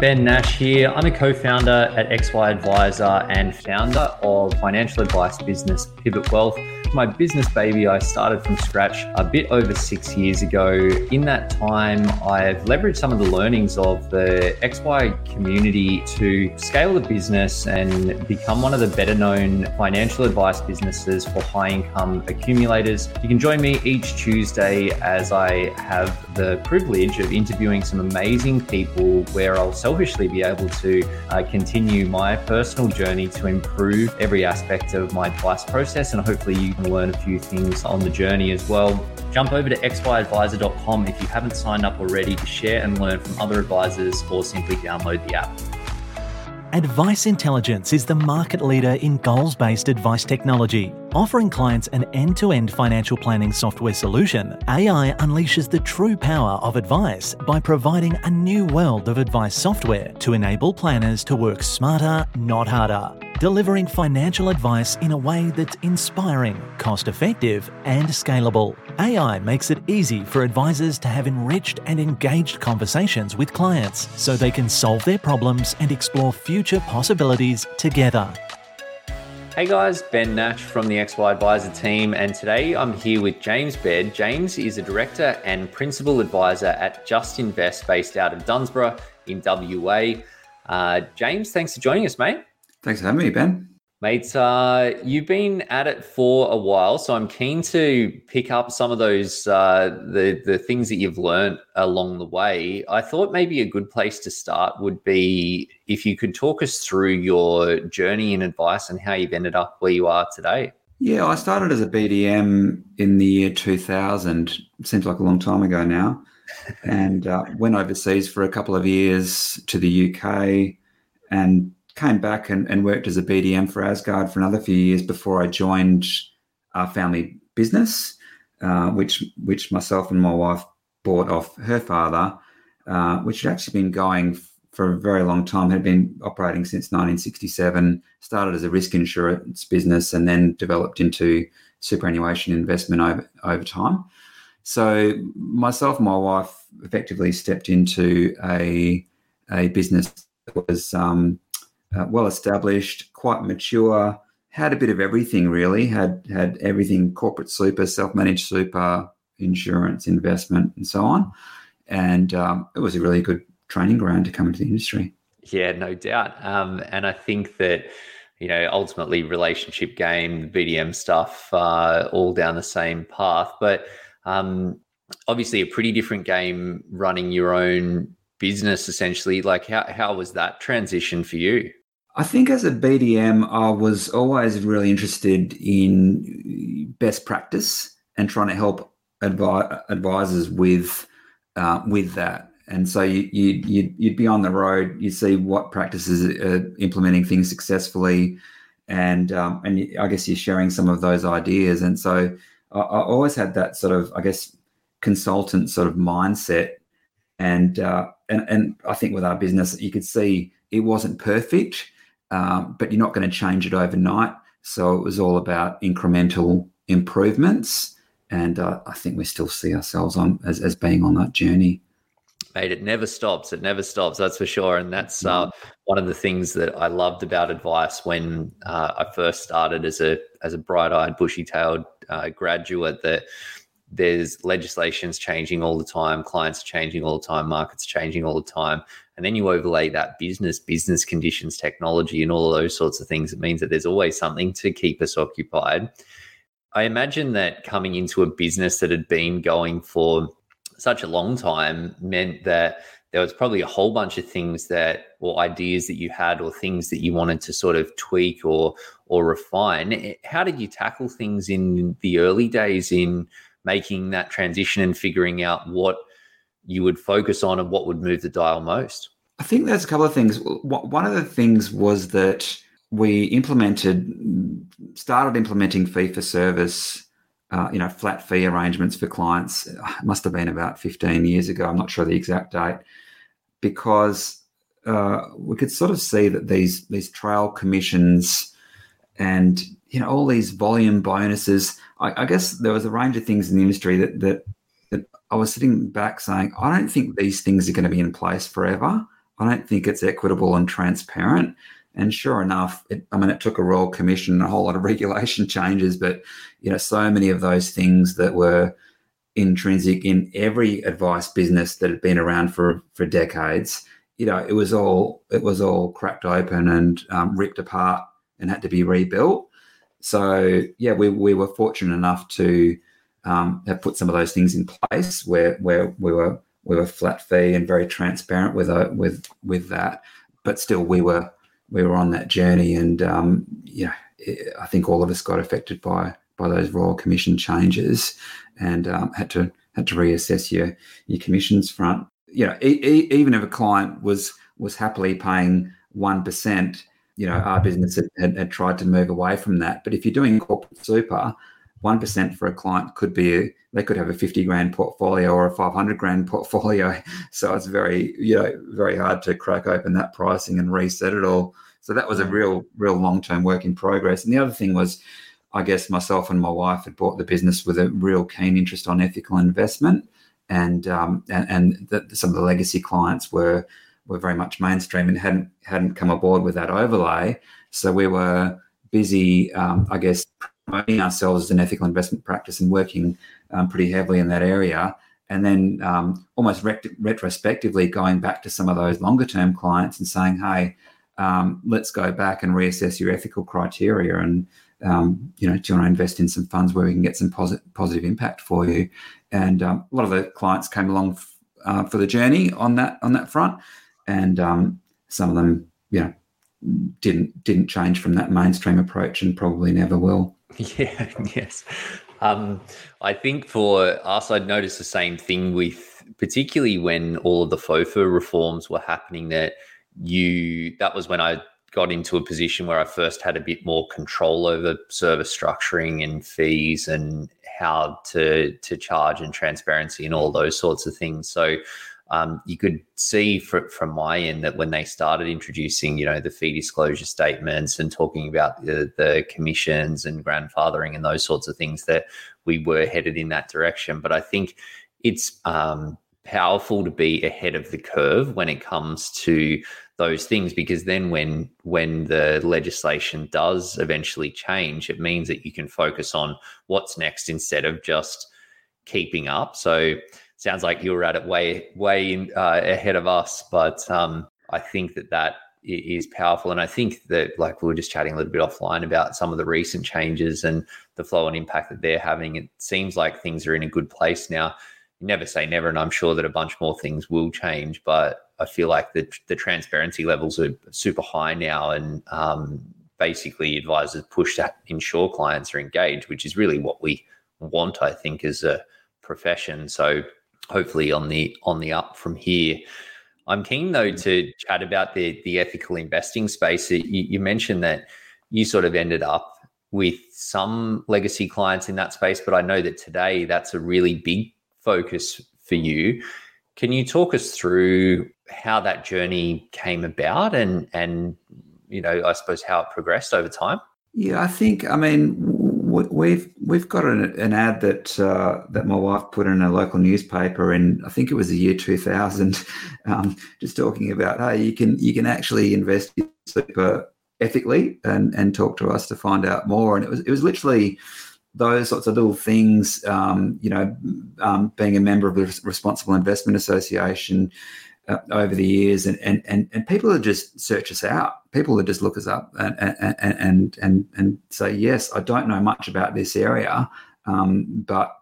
Ben Nash here. I'm a co founder at XY Adviser and founder of financial advice business Pivot Wealth my business baby I started from scratch a bit over six years ago. In that time, I've leveraged some of the learnings of the XY community to scale the business and become one of the better known financial advice businesses for high income accumulators. You can join me each Tuesday as I have the privilege of interviewing some amazing people where I'll selfishly be able to uh, continue my personal journey to improve every aspect of my advice process and hopefully you can learn a few things on the journey as well. Jump over to xyadviser.com if you haven't signed up already to share and learn from other advisors or simply download the app. Advice Intelligence is the market leader in goals based advice technology. Offering clients an end to end financial planning software solution, AI unleashes the true power of advice by providing a new world of advice software to enable planners to work smarter, not harder delivering financial advice in a way that's inspiring, cost effective, and scalable. AI makes it easy for advisors to have enriched and engaged conversations with clients so they can solve their problems and explore future possibilities together. Hey guys, Ben Nash from the XY Adviser team, and today I'm here with James Baird. James is a director and principal advisor at JustInvest based out of Dunsborough in WA. Uh, James, thanks for joining us, mate. Thanks for having me, Ben. Mate, uh, you've been at it for a while, so I'm keen to pick up some of those uh, the the things that you've learned along the way. I thought maybe a good place to start would be if you could talk us through your journey in advice and how you've ended up where you are today. Yeah, I started as a BDM in the year 2000. Seems like a long time ago now, and uh, went overseas for a couple of years to the UK and came back and, and worked as a BDM for Asgard for another few years before I joined our family business, uh, which which myself and my wife bought off her father, uh, which had actually been going for a very long time, had been operating since 1967, started as a risk insurance business and then developed into superannuation investment over, over time. So myself and my wife effectively stepped into a, a business that was um, uh, well established, quite mature, had a bit of everything really. Had had everything: corporate super, self-managed super, insurance, investment, and so on. And um, it was a really good training ground to come into the industry. Yeah, no doubt. Um, and I think that you know ultimately relationship game, BDM stuff, uh, all down the same path, but. Um, obviously, a pretty different game running your own business essentially like how, how was that transition for you I think as a BDM, I was always really interested in best practice and trying to help advi- advisors with uh, with that. And so you, you you'd, you'd be on the road, you'd see what practices are implementing things successfully, and um, and I guess you're sharing some of those ideas. And so I, I, always had that sort of I guess consultant sort of mindset. And uh, and and I think with our business, you could see it wasn't perfect um, but you're not going to change it overnight. So it was all about incremental improvements, and uh, I think we still see ourselves on as, as being on that journey. Mate, it never stops. It never stops. That's for sure. And that's uh, mm-hmm. one of the things that I loved about advice when uh, I first started as a as a bright eyed, bushy tailed uh, graduate. That there's legislations changing all the time, clients are changing all the time, markets changing all the time. And then you overlay that business, business conditions, technology, and all of those sorts of things. It means that there's always something to keep us occupied. I imagine that coming into a business that had been going for such a long time meant that there was probably a whole bunch of things that or ideas that you had or things that you wanted to sort of tweak or or refine eh, how did you tackle things in the early days in making that transition and figuring out what you would focus on and what would move the dial most? I think there's a couple of things. One of the things was that we implemented, started implementing fee for service, uh, you know, flat fee arrangements for clients. It must have been about 15 years ago. I'm not sure the exact date, because uh, we could sort of see that these these trail commissions and you know all these volume bonuses. I, I guess there was a range of things in the industry that that I was sitting back saying, I don't think these things are going to be in place forever. I don't think it's equitable and transparent. And sure enough, it, I mean, it took a royal commission and a whole lot of regulation changes, but you know, so many of those things that were intrinsic in every advice business that had been around for for decades, you know, it was all it was all cracked open and um, ripped apart and had to be rebuilt. So yeah, we we were fortunate enough to um, have put some of those things in place where where we were we were flat fee and very transparent with uh, with with that, but still we were we were on that journey, and um, yeah, I think all of us got affected by by those royal commission changes, and um, had to had to reassess your your commissions front. You know, e- e- even if a client was was happily paying one percent, you know, our business had, had, had, tried to move away from that. But if you're doing corporate super, one percent for a client could be they could have a 50 grand portfolio or a 500 grand portfolio. So it's very you know very hard to crack open that pricing and reset it all. So that was a real real long-term work in progress. And the other thing was i guess myself and my wife had bought the business with a real keen interest on ethical investment. And um, and, and the, some of the legacy clients were were very much mainstream and hadn't hadn't come aboard with that overlay. So we were busy um, i guess promoting ourselves as an ethical investment practice and working um, pretty heavily in that area. And then um, almost ret- retrospectively going back to some of those longer term clients and saying, hey, um, let's go back and reassess your ethical criteria and um, you know, do you want to invest in some funds where we can get some positive positive impact for you? And um, a lot of the clients came along f- uh, for the journey on that on that front, and um, some of them, you know, didn't didn't change from that mainstream approach and probably never will. Yeah, yes. Um, I think for us, I'd noticed the same thing with particularly when all of the FOFA reforms were happening that you that was when I got into a position where I first had a bit more control over service structuring and fees and how to to charge and transparency and all those sorts of things. So um, you could see for, from my end that when they started introducing, you know, the fee disclosure statements and talking about the, the commissions and grandfathering and those sorts of things, that we were headed in that direction. But I think it's um, powerful to be ahead of the curve when it comes to those things because then when when the legislation does eventually change it means that you can focus on what's next instead of just keeping up so sounds like you were at it way way uh, ahead of us. But um, I think that that is powerful, and I think that like we were just chatting a little bit offline about some of the recent changes and the flow and impact that they're having. It seems like things are in a good place now. You never say never, and I'm sure that a bunch more things will change, but I feel like the the transparency levels are super high now, and um, basically advisors push that ensure clients are engaged, which is really what we want, I think, as a profession. So hopefully on the on the up from here. I'm keen though mm. to chat about the the ethical investing space. You, you mentioned that you sort of ended up with some legacy clients in that space, but I know that today that's a really big focus for you. Can you talk us through how that journey came about and and you know I suppose how it progressed over time? Yeah, I think I mean we've we've got an, an ad that uh, that my wife put in a local newspaper, and I think it was the year two thousand, um, just talking about hey, you can you can actually invest in super ethically, and and talk to us to find out more. And it was it was literally those sorts of little things, um, you know, um, being a member of the Responsible Investment Association, uh, over the years, and, and and and people that just search us out, people that just look us up and and and and, and say, yes, I don't know much about this area, um, but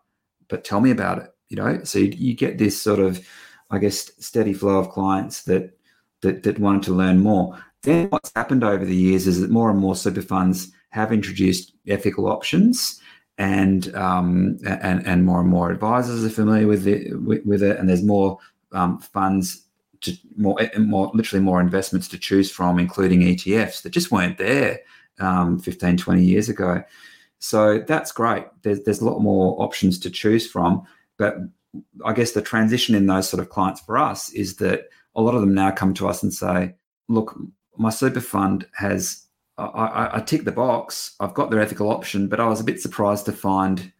but tell me about it. You know, so you, you, get this sort of, I guess, steady flow of clients that that that wanted to learn more. Then what's happened over the years is that more and more super funds have introduced ethical options and um, and and more and more advisors are familiar with it with, with it, and there's more um, funds to more, eh, more literally more investments to choose from, including ETFs that just weren't there um, 15, 20 years ago. So that's great. There's, there's a lot more options to choose from. But I guess the transition in those sort of clients for us is that a lot of them now come to us and say, look, my super fund has, I, I, I tick the box, I've got their ethical option, but I was a bit surprised to find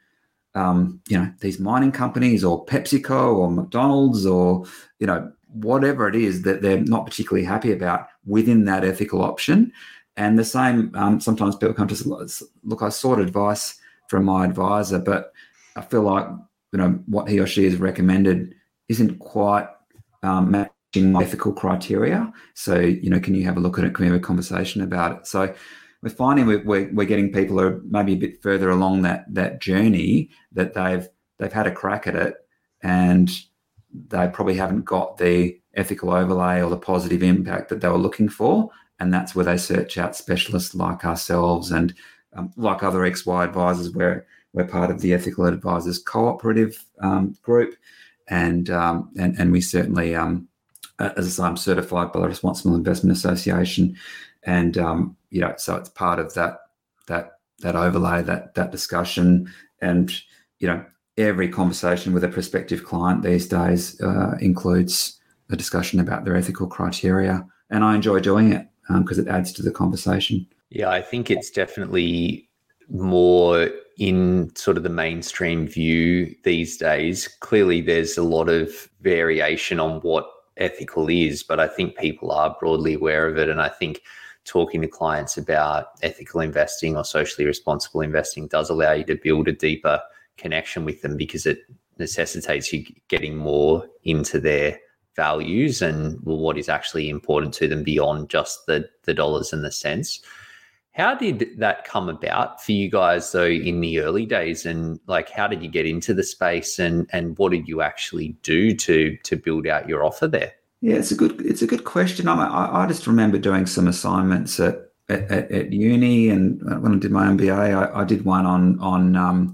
um, you know, these mining companies or PepsiCo or McDonald's or, you know, whatever it is that they're not particularly happy about within that ethical option. And the same, um, sometimes people come to us, look, I sought advice from my advisor, but I feel like, you know, what he or she has recommended isn't quite um, matching my ethical criteria. So, you know, can you have a look at it? Can we have a conversation about it? So, we're finding we're, we're, we're getting people who are maybe a bit further along that that journey that they've they've had a crack at it and they probably haven't got the ethical overlay or the positive impact that they were looking for and that's where they search out specialists like ourselves and um, like other xy advisors where we're part of the ethical advisors cooperative um, group. And, um, and and we certainly um, as I I'm certified by the Responsible Investment Association, and um, you know, so it's part of that that that overlay, that that discussion, and you know, every conversation with a prospective client these days uh, includes a discussion about their ethical criteria, and I enjoy doing it because um, it adds to the conversation. Yeah, I think it's definitely more in sort of the mainstream view these days. Clearly, there's a lot of variation on what ethical is, but I think people are broadly aware of it. And I think talking to clients about ethical investing or socially responsible investing does allow you to build a deeper connection with them because it necessitates you getting more into their values and what is actually important to them beyond just the the dollars and the cents. How did that come about for you guys though in the early days and like how did you get into the space and and what did you actually do to to build out your offer there? Yeah, it's a good it's a good question. I, I just remember doing some assignments at, at, at uni, and when I did my MBA, I, I did one on on um,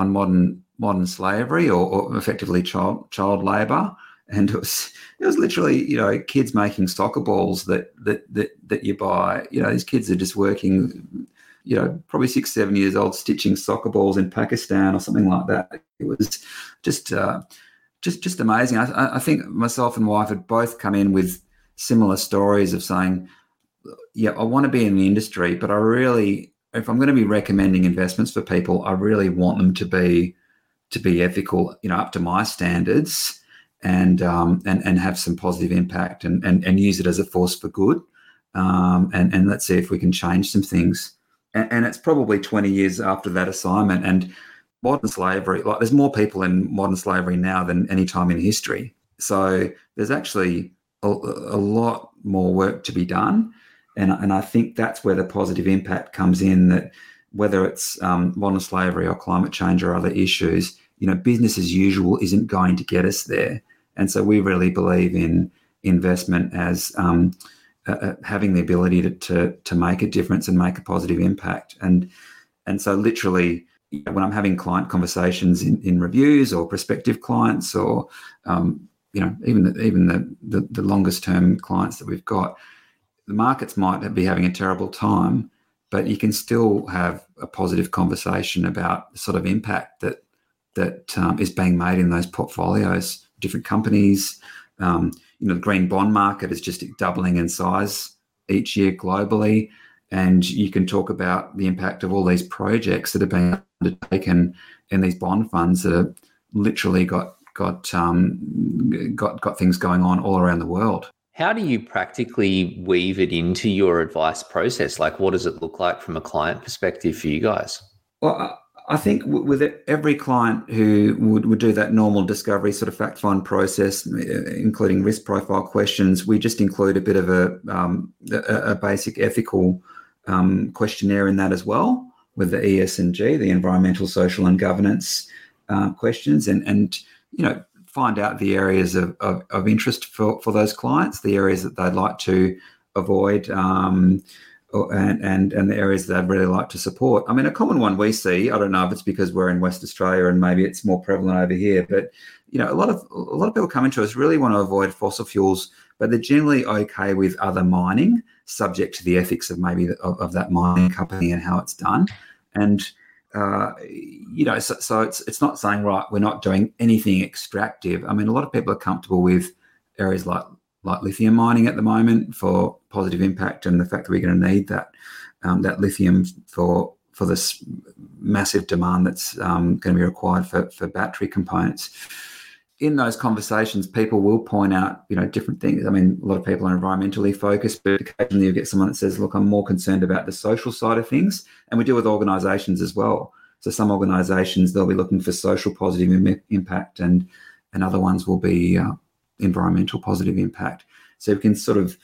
on modern modern slavery or, or effectively child child labour, and it was it was literally you know kids making soccer balls that that that that you buy. You know, these kids are just working. You know, probably six, seven years old, stitching soccer balls in Pakistan or something like that. It was just uh, just just amazing. I, I think myself and wife had both come in with similar stories of saying, yeah, I want to be in the industry, but I really, if I'm going to be recommending investments for people, I really want them to be to be ethical, you know, up to my standards, and um, and and have some positive impact, and and and use it as a force for good, um, and and let's see if we can change some things. And, and it's probably 20 years after that assignment, and modern slavery, like there's more people in modern slavery now than any time in history. So there's actually a, a lot more work to be done. And, and I think that's where the positive impact comes in that whether it's um, modern slavery or climate change or other issues, you know, business as usual isn't going to get us there. And so we really believe in investment as um, uh, having the ability to, to, to make a difference and make a positive impact. And and so literally when I'm having client conversations in, in reviews or prospective clients or um, you know even the, even the, the, the longest term clients that we've got, the markets might be having a terrible time, but you can still have a positive conversation about the sort of impact that that um, is being made in those portfolios, different companies. Um, you know, the green bond market is just doubling in size each year globally and you can talk about the impact of all these projects that have been undertaken in these bond funds that have literally got got um, got got things going on all around the world. How do you practically weave it into your advice process? Like, what does it look like from a client perspective for you guys? Well, I think with every client who would, would do that normal discovery sort of fact find process, including risk profile questions, we just include a bit of a, um, a, a basic ethical um, questionnaire in that as well with the ESG, the environmental, social, and governance uh, questions, and and you know find out the areas of, of, of, interest for, for those clients, the areas that they'd like to avoid um, and, and and the areas that I'd really like to support. I mean, a common one we see. I don't know if it's because we're in West Australia and maybe it's more prevalent over here, but you know, a lot of a lot of people coming to us really want to avoid fossil fuels, but they're generally okay with other mining, subject to the ethics of maybe the, of, of, that mining company and how it's done. And uh, you know, so, so it's it's not saying right, we're not doing anything extractive. I mean, a lot of people are comfortable with areas like like lithium mining at the moment for positive impact and the fact that we're going to need that um, that lithium for for this massive demand that's um, going to be required for, for battery components. In those conversations, people will point out, you know, different things. I mean, a lot of people are environmentally focused, but occasionally you get someone that says, "Look, I'm more concerned about the social side of things," and we deal with organisations as well. So some organisations they'll be looking for social positive Im- impact, and and other ones will be uh, environmental positive impact. So we can sort of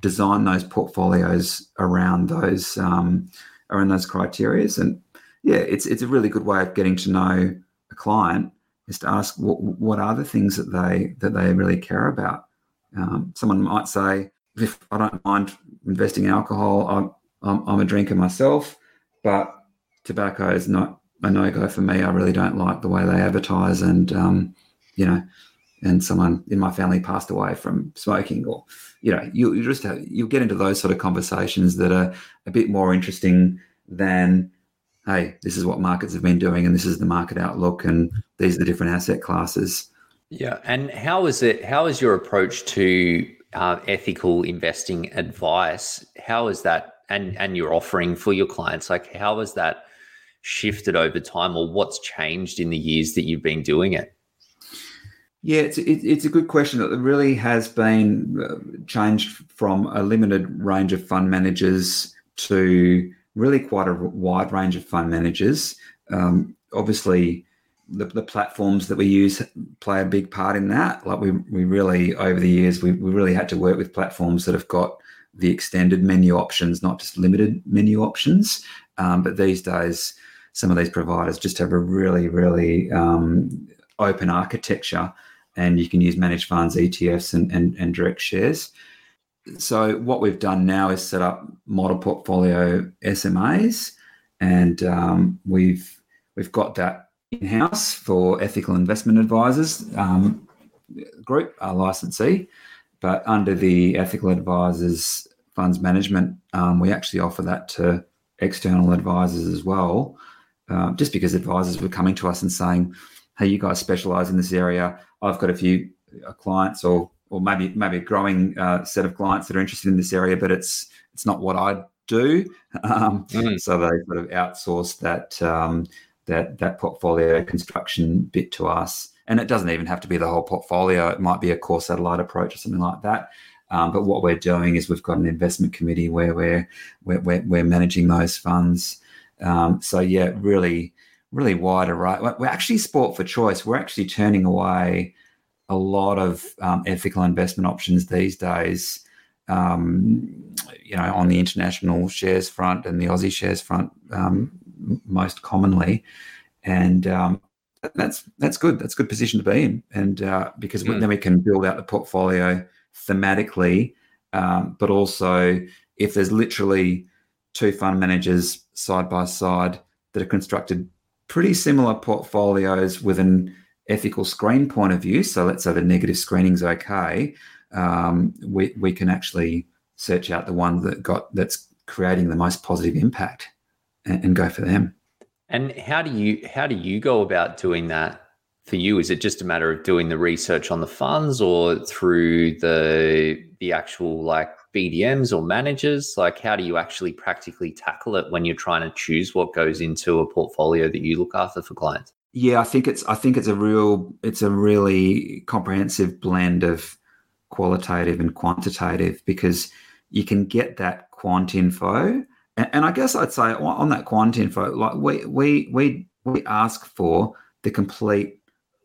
design those portfolios around those um, around those criterias. And yeah, it's it's a really good way of getting to know a client is to ask what what are the things that they that they really care about. Um, someone might say, if I don't mind investing in alcohol, I'm, I'm, I'm a drinker myself, but tobacco is not a no go for me. I really don't like the way they advertise, and um, you know, and someone in my family passed away from smoking or you know you, you just have, you'll get into those sort of conversations that are a bit more interesting than hey this is what markets have been doing and this is the market outlook and these are the different asset classes. Yeah and how is it how is your approach to uh, ethical investing advice? How is that and and your offering for your clients? Like how has that shifted over time or what's changed in the years that you've been doing it? Yeah, it's it, it's a good question. It really has been uh, changed from a limited range of fund managers to really quite a wide range of fund managers. Um, obviously, the, the, platforms that we use play a big part in that. Like we we really over the years we we really had to work with platforms that have got the extended menu options, not just limited menu options. Um, but these days, some of these providers just have a really really um, open architecture and you can use managed funds, ETFs, and, and, and direct shares. So what we've done now is set up model portfolio SMAs, and um, we've we've got that in house for ethical investment advisors um, group, our licensee. But under the ethical advisors funds management, um, we actually offer that to external advisors as well. Uh, just because advisors were coming to us and saying, "Hey, you guys specialize in this area. I've got a few uh, clients or or maybe maybe a growing uh, set of clients that are interested in this area, but it's it's not what I do. Um, mm. So they sort of outsource that um, that that portfolio construction bit to us, and it doesn't even have to be the whole portfolio. It might be a core satellite approach or something like that. Um, but what we're doing is we've got an investment committee where we're we're, we're, we're managing those funds. Um, so yeah, really really wide array. We're actually sport for choice. We're actually turning away a lot of um, ethical investment options these days. Um, you know, on the international shares front and the Aussie shares front, um, most commonly, and um, that's that's good. That's a good position to be in, and uh, because mm. then we can build out the portfolio thematically, um, but also if there's literally two fund managers side by side that are constructed pretty similar portfolios with an ethical screen point of view. So let's say the negative screening is okay. Um, we, we can actually search out the one that got that's creating the most positive impact and, and go for them. And how do you how do you go about doing that for you? Is it just a matter of doing the research on the funds or through the the actual like BDMs or managers? Like, how do you actually practically tackle it when you're trying to choose what goes into a portfolio that you look after for clients? Yeah, I think it's I think it's a real it's a really comprehensive blend of qualitative and quantitative because you can get that quant info. And, and I guess I'd say on that quant info, like we we we we ask for the complete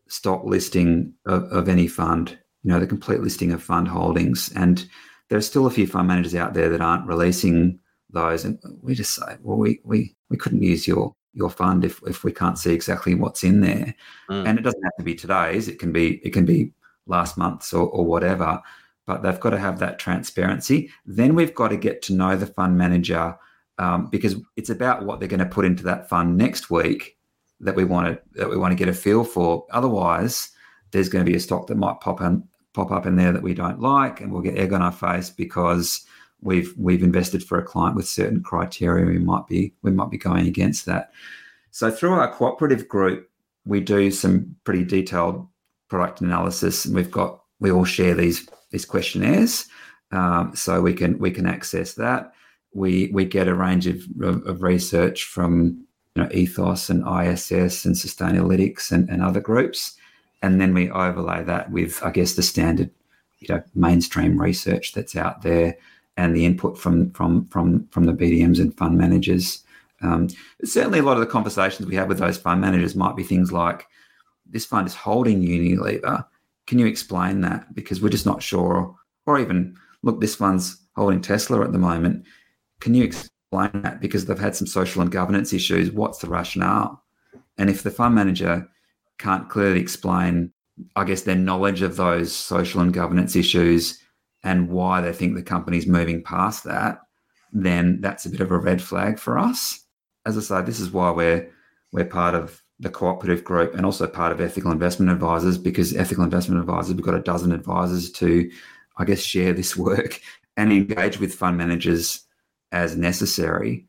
stock listing of, of any fund, you know, the complete listing of fund holdings and there's still a few fund managers out there that aren't releasing those, and we just say, well, we we we couldn't use your your fund if if we can't see exactly what's in there, mm. and it doesn't have to be today's. It can be it can be last month's or, or whatever. but they've got to have that transparency. Then we've got to get to know the fund manager um, because it's about what they're going to put into that fund next week that we want to that we want to get a feel for. Otherwise, there's going to be a stock that might pop in, pop up in there that we don't like, and we'll get egg on our face because we've we've invested for a client with certain criteria. We might be we might be going against that. So through our cooperative group, we do some pretty detailed product analysis, and we've got we all share these these questionnaires, um, so we can we can access that. We we get a range of, of, research from you know, Ethos and ISS and Sustainalytics and, and other groups, and then we overlay that with I guess the standard you know mainstream research that's out there and the input from from from from the BDMs and fund managers. Um, certainly, a lot of the conversations we have with those fund managers might be things like, "This fund is holding Unilever. Can you explain that? Because we're just not sure." Or even, "Look, this fund's holding Tesla at the moment. Can you explain that? Because they've had some social and governance issues. What's the rationale?" And if the fund manager can't clearly explain, I guess, their knowledge of those social and governance issues and why they think the company's moving past that, then that's a bit of a red flag for us. As I say, this is why we're we're part of the cooperative group and also part of ethical investment advisors because ethical investment advisors we've got a dozen advisors to i guess share this work and engage with fund managers as necessary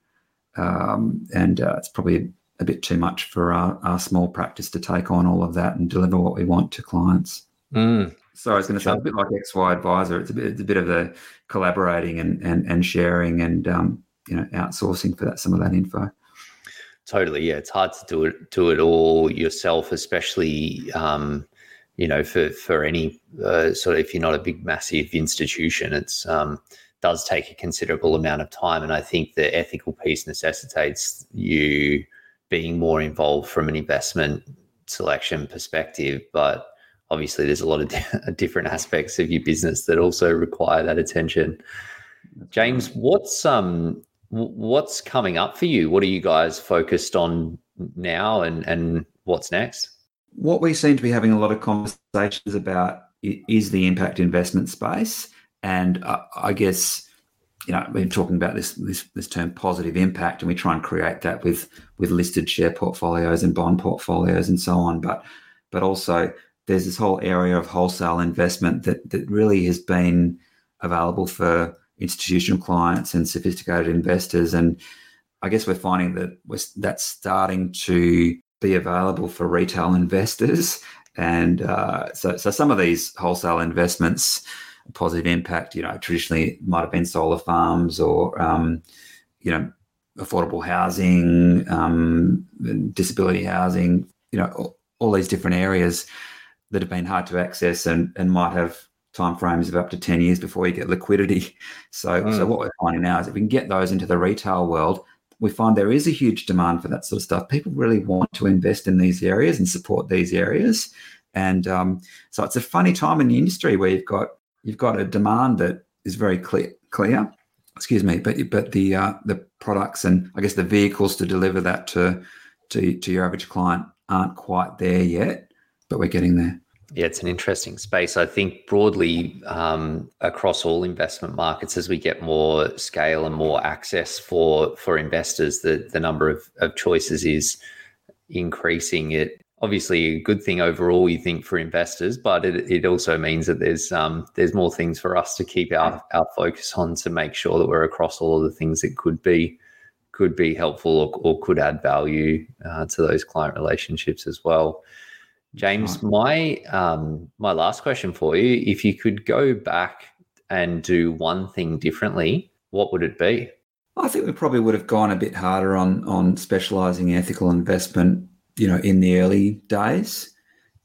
um, and uh, it's probably a, bit too much for our, our small practice to take on all of that and deliver what we want to clients mm. So I was going to say a bit like XY Adviser. It's a bit, it's a bit of the collaborating and and, and sharing and um, you know outsourcing for that some of that info. Totally, yeah. It's hard to do it do it all yourself, especially um, you know for for any uh, sort of if you're not a big massive institution. It's um, does take a considerable amount of time, and I think the ethical piece necessitates you being more involved from an investment selection perspective, but obviously there's a lot of different aspects of your business that also require that attention. James, what's um what's coming up for you? What are you guys focused on now and and what's next? What we seem to be having a lot of conversations about is the impact investment space and I guess you know we're talking about this, this this term positive impact and we try and create that with with listed share portfolios and bond portfolios and so on but but also there's this whole area of wholesale investment that that really has been available for institutional clients and sophisticated investors. And I guess we're finding that we're, that's starting to be available for retail investors. And uh, so so some of these wholesale investments positive impact you know traditionally might have been solar farms or um, you know affordable housing um, disability housing you know all, all these different areas that have been hard to access and, and might have timeframes of up to 10 years before you get liquidity. So, mm. so what we're finding now is if we can get those into the retail world, we find there is a huge demand for that sort of stuff. People really want to invest in these areas and support these areas. And um, so it's a funny time in the industry where you've got you've got a demand that is very clear clear. Excuse me, but but the uh, the products and I guess the vehicles to deliver that to to to your average client aren't quite there yet, but we're getting there. Yeah, it's an interesting space. I think broadly um, across all investment markets, as we get more scale and more access for for investors, the the number of, of choices is increasing. It obviously a good thing overall, you think for investors, but it, it also means that there's um, there's more things for us to keep our, our focus on to make sure that we're across all of the things that could be could be helpful or, or could add value uh, to those client relationships as well. James, my um, my last question for you: If you could go back and do one thing differently, what would it be? I think we probably would have gone a bit harder on on specialising ethical investment, you know, in the early days.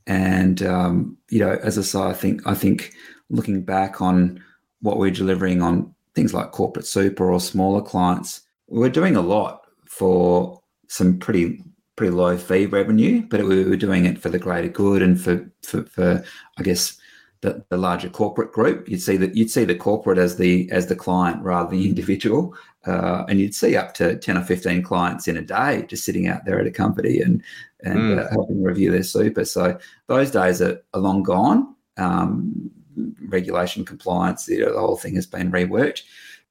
And um, you know, as I say, I think I think looking back on what we're delivering on things like corporate super or smaller clients, we're doing a lot for some pretty pretty low fee revenue, but we were doing it for the greater good and for for, for I guess the, the larger corporate group. You'd see that you'd see the corporate as the as the client rather than the individual, uh, and you'd see up to ten or fifteen clients in a day just sitting out there at a company and and mm. uh, helping review their super. So those days are, are long gone. Um, regulation compliance. You know, the whole thing has been reworked.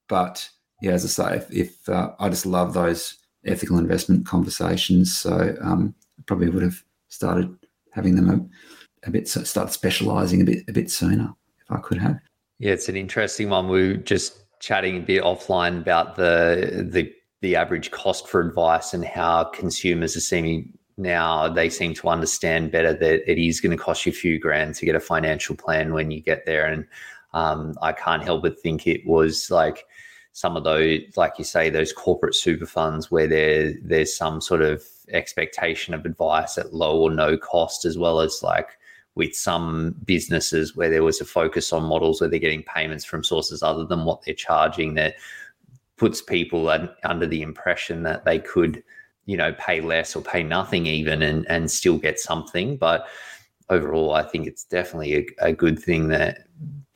But yeah, as I say, if, if uh, I just love those ethical investment conversations, so um, probably would have started having them a, a bit start specialising a bit a bit sooner if I could have. Yeah, it's an interesting one. We were just chatting a bit offline about the the the average cost for advice and how consumers are seeming now they seem to understand better that it is going to cost you a few grand to get a financial plan when you get there and um, i can't help but think it was like some of those like you say those corporate super funds where there there's some sort of expectation of advice at low or no cost as well as like with some businesses where there was a focus on models where they're getting payments from sources other than what they're charging that puts people under the impression that they could, you know, pay less or pay nothing even and, and still get something. But overall, I think it's definitely a, a good thing that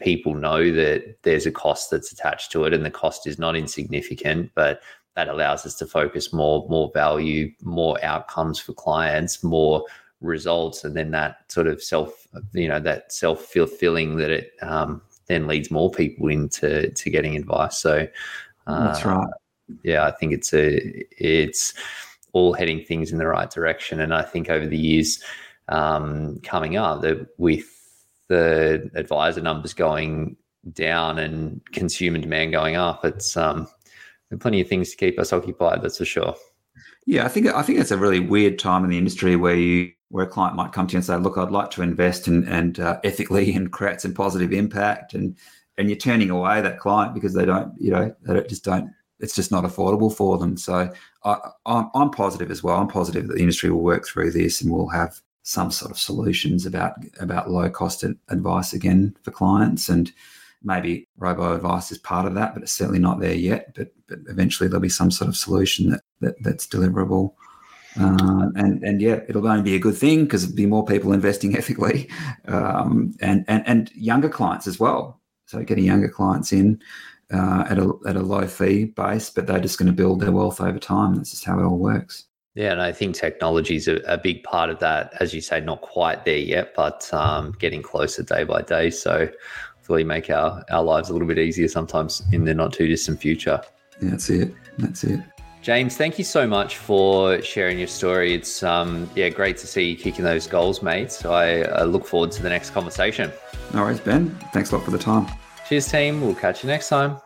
people know that there's a cost that's attached to it and the cost is not insignificant, but that allows us to focus more, more value, more outcomes for clients, more results, and then that sort of self, you know, that self fulfilling that it um, then leads more people into to getting advice. So that's uh, right. Yeah, I think it's a it's all heading things in the right direction, and I think over the years um, coming up, that with the advisor numbers going down and consumer demand going up, it's um, plenty of things to keep us occupied. That's for sure. Yeah, I think I think it's a really weird time in the industry where you where a client might come to you and say, "Look, I'd like to invest and and uh, ethically and create some positive impact," and and you're turning away that client because they don't, you know, they don't, just don't. It's just not affordable for them. So I, I'm, I'm positive as well. I'm positive that the industry will work through this and we'll have some sort of solutions about about low cost advice again for clients and maybe robo advice is part of that but it's certainly not there yet but but eventually there'll be some sort of solution that, that that's deliverable uh, and and yeah it'll only be a good thing because there'll be more people investing ethically um, and and and younger clients as well so getting younger clients in uh, at a at a low fee base, but they're just going to build their wealth over time. That's just how it all works. Yeah, and I think technology is a, a, big part of that. As you say, not quite there yet, but um, getting closer day by day. So hopefully make our, our lives a little bit easier sometimes in the not too distant future. Yeah, that's it. That's it. James, thank you so much for sharing your story. It's um, yeah, great to see you kicking those goals, mate. So I, I look forward to the next conversation. No worries, Ben. Thanks a lot for the time. Cheers, team. We'll catch you next time.